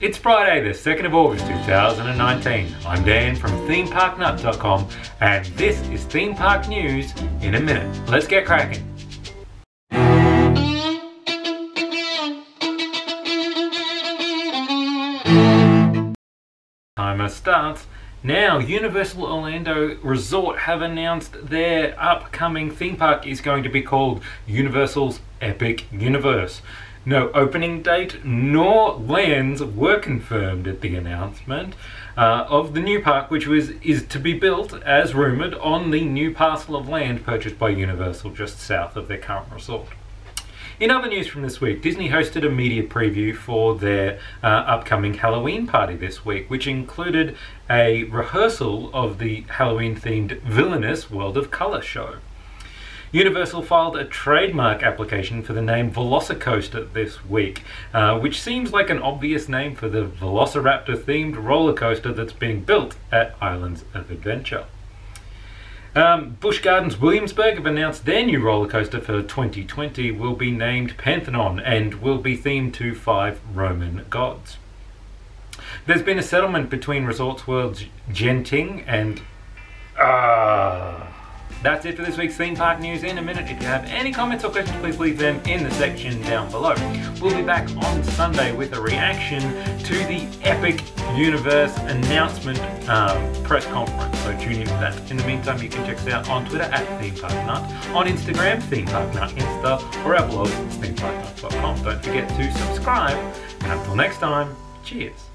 It's Friday, the 2nd of August 2019. I'm Dan from ThemeParkNut.com, and this is Theme Park News in a minute. Let's get cracking. Timer starts. Now, Universal Orlando Resort have announced their upcoming theme park is going to be called Universal's Epic Universe. No opening date nor lands were confirmed at the announcement uh, of the new park, which was is to be built, as rumored, on the new parcel of land purchased by Universal just south of their current resort. In other news from this week, Disney hosted a media preview for their uh, upcoming Halloween party this week, which included a rehearsal of the Halloween themed Villainous World of Color show. Universal filed a trademark application for the name Velocicoaster this week, uh, which seems like an obvious name for the Velociraptor themed roller coaster that's being built at Islands of Adventure. Um, Busch Gardens Williamsburg have announced their new roller coaster for 2020 will be named Pantheon and will be themed to five Roman gods. There's been a settlement between Resorts World's Genting and. That's it for this week's theme park news. In a minute, if you have any comments or questions, please leave them in the section down below. We'll be back on Sunday with a reaction to the Epic Universe announcement um, press conference. So tune in for that. In the meantime, you can check us out on Twitter at Theme Park ThemeParkNut, on Instagram, ThemeParkNut Insta, or our blog, themeparknut.com. Don't forget to subscribe. And until next time, cheers.